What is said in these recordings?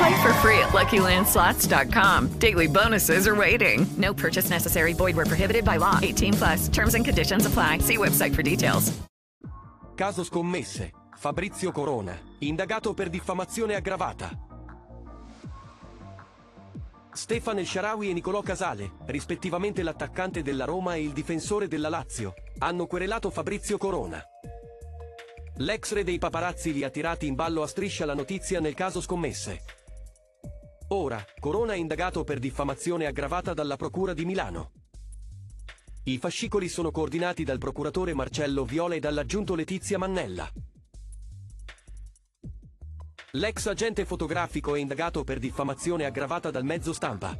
Play for free at LuckyLandSlots.com. Daily bonuses are waiting. No purchase necessary. Void where prohibited by law. 18 plus. Terms and conditions apply. See website for details. Caso scommesse. Fabrizio Corona, indagato per diffamazione aggravata. Stefano El Sharawi e Nicolò Casale, rispettivamente l'attaccante della Roma e il difensore della Lazio, hanno querelato Fabrizio Corona. L'ex re dei paparazzi li ha tirati in ballo a striscia la notizia nel caso scommesse. Ora, Corona è indagato per diffamazione aggravata dalla Procura di Milano. I fascicoli sono coordinati dal procuratore Marcello Viola e dall'aggiunto Letizia Mannella. L'ex agente fotografico è indagato per diffamazione aggravata dal mezzo stampa.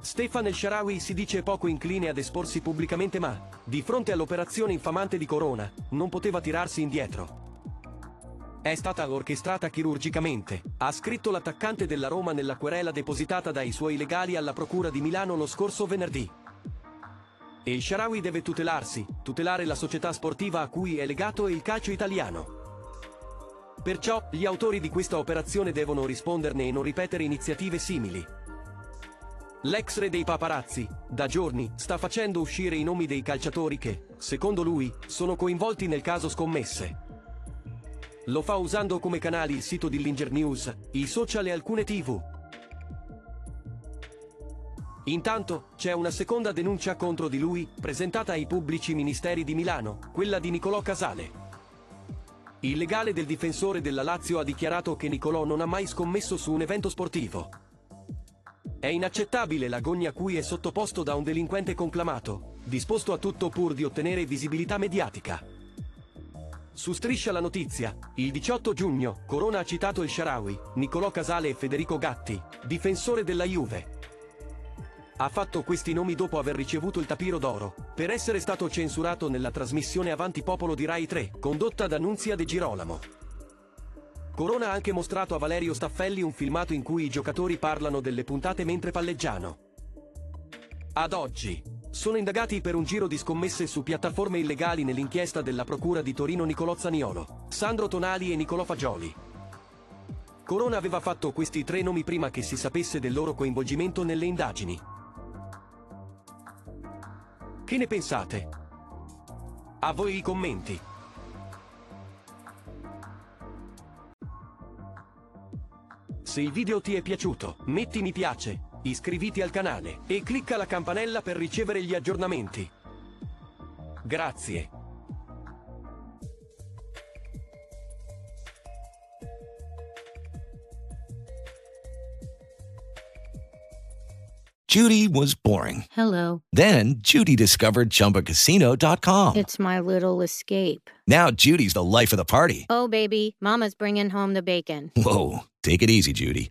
Stefan El Sharawi si dice poco incline ad esporsi pubblicamente ma, di fronte all'operazione infamante di Corona, non poteva tirarsi indietro. È stata orchestrata chirurgicamente, ha scritto l'attaccante della Roma nella querela depositata dai suoi legali alla Procura di Milano lo scorso venerdì. El Sharawi deve tutelarsi, tutelare la società sportiva a cui è legato e il calcio italiano. Perciò, gli autori di questa operazione devono risponderne e non ripetere iniziative simili. L'ex re dei paparazzi, da giorni, sta facendo uscire i nomi dei calciatori che, secondo lui, sono coinvolti nel caso scommesse. Lo fa usando come canali il sito di News, i social e alcune tv. Intanto, c'è una seconda denuncia contro di lui, presentata ai pubblici ministeri di Milano, quella di Nicolò Casale. Il legale del difensore della Lazio ha dichiarato che Nicolò non ha mai scommesso su un evento sportivo. È inaccettabile l'agonia a cui è sottoposto da un delinquente conclamato, disposto a tutto pur di ottenere visibilità mediatica. Su Striscia la notizia, il 18 giugno, Corona ha citato il Sharawi, Nicolò Casale e Federico Gatti, difensore della Juve. Ha fatto questi nomi dopo aver ricevuto il tapiro d'oro, per essere stato censurato nella trasmissione Avanti Popolo di Rai 3, condotta da Nunzia De Girolamo. Corona ha anche mostrato a Valerio Staffelli un filmato in cui i giocatori parlano delle puntate mentre palleggiano. Ad oggi, sono indagati per un giro di scommesse su piattaforme illegali nell'inchiesta della Procura di Torino Nicolò Zaniolo, Sandro Tonali e Nicolò Fagioli. Corona aveva fatto questi tre nomi prima che si sapesse del loro coinvolgimento nelle indagini. Che ne pensate? A voi i commenti. Se il video ti è piaciuto, metti mi piace, iscriviti al canale e clicca la campanella per ricevere gli aggiornamenti. Grazie. Judy was boring. Hello. Then Judy discovered ChumbaCasino.com. It's my little escape. Now Judy's the life of the party. Oh, baby, Mama's bringing home the bacon. Whoa, take it easy, Judy.